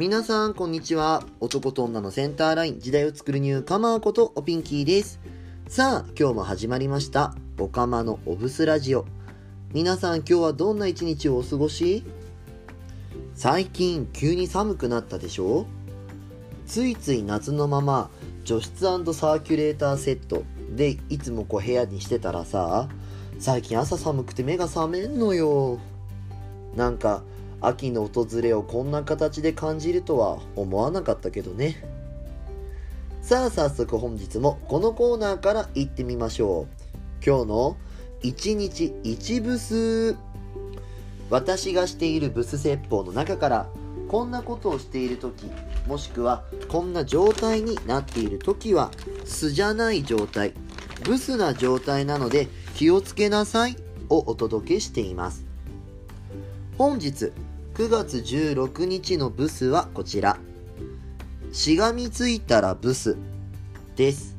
皆さん、こんにちは。男と女のセンターライン、時代を作るニューカマーことおピンキーです。さあ、今日も始まりました。おかまのおブスラジオ。皆さん、今日はどんな一日をお過ごし？最近、急に寒くなったでしょ？ついつい夏のまま、除湿サーキュレーターセットでいつもこう部屋にしてたらさ、最近朝寒くて目が覚めんのよ。なんか、秋の訪れをこんな形で感じるとは思わなかったけどね。さあ早速本日もこのコーナーから行ってみましょう。今日の1日1ブス。私がしているブス説法の中からこんなことをしている時もしくはこんな状態になっている時は素じゃない状態ブスな状態なので気をつけなさいをお届けしています本日9月16日のブスはこちら。しがみついたらブスです。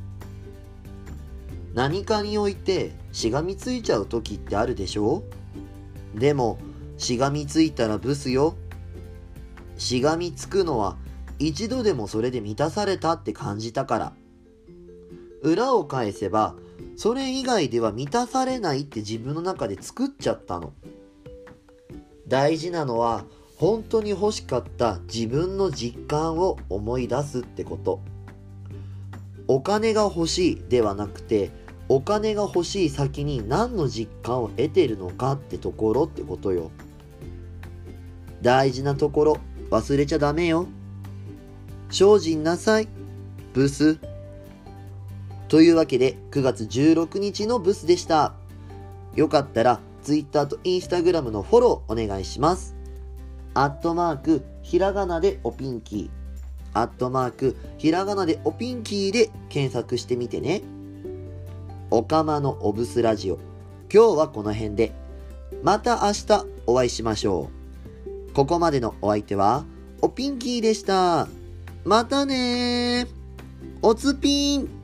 何かにおいてしがみついちゃう時ってあるでしょでも、しがみついたらブスよ。しがみつくのは一度でもそれで満たされたって感じたから。裏を返せば、それ以外では満たされないって自分の中で作っちゃったの。大事なのは本当に欲しかった自分の実感を思い出すってこと。お金が欲しいではなくてお金が欲しい先に何の実感を得てるのかってところってことよ。大事なところ忘れちゃダメよ。精進なさい。ブス。というわけで9月16日のブスでした。よかったら Twitter と Instagram のフォローお願いします。アットマーク、ひらがなでおピンキー。アットマーク、ひらがなでおピンキーで検索してみてね。おかまのおブスラジオ。今日はこの辺で。また明日お会いしましょう。ここまでのお相手は、おピンキーでした。またね。おつぴーん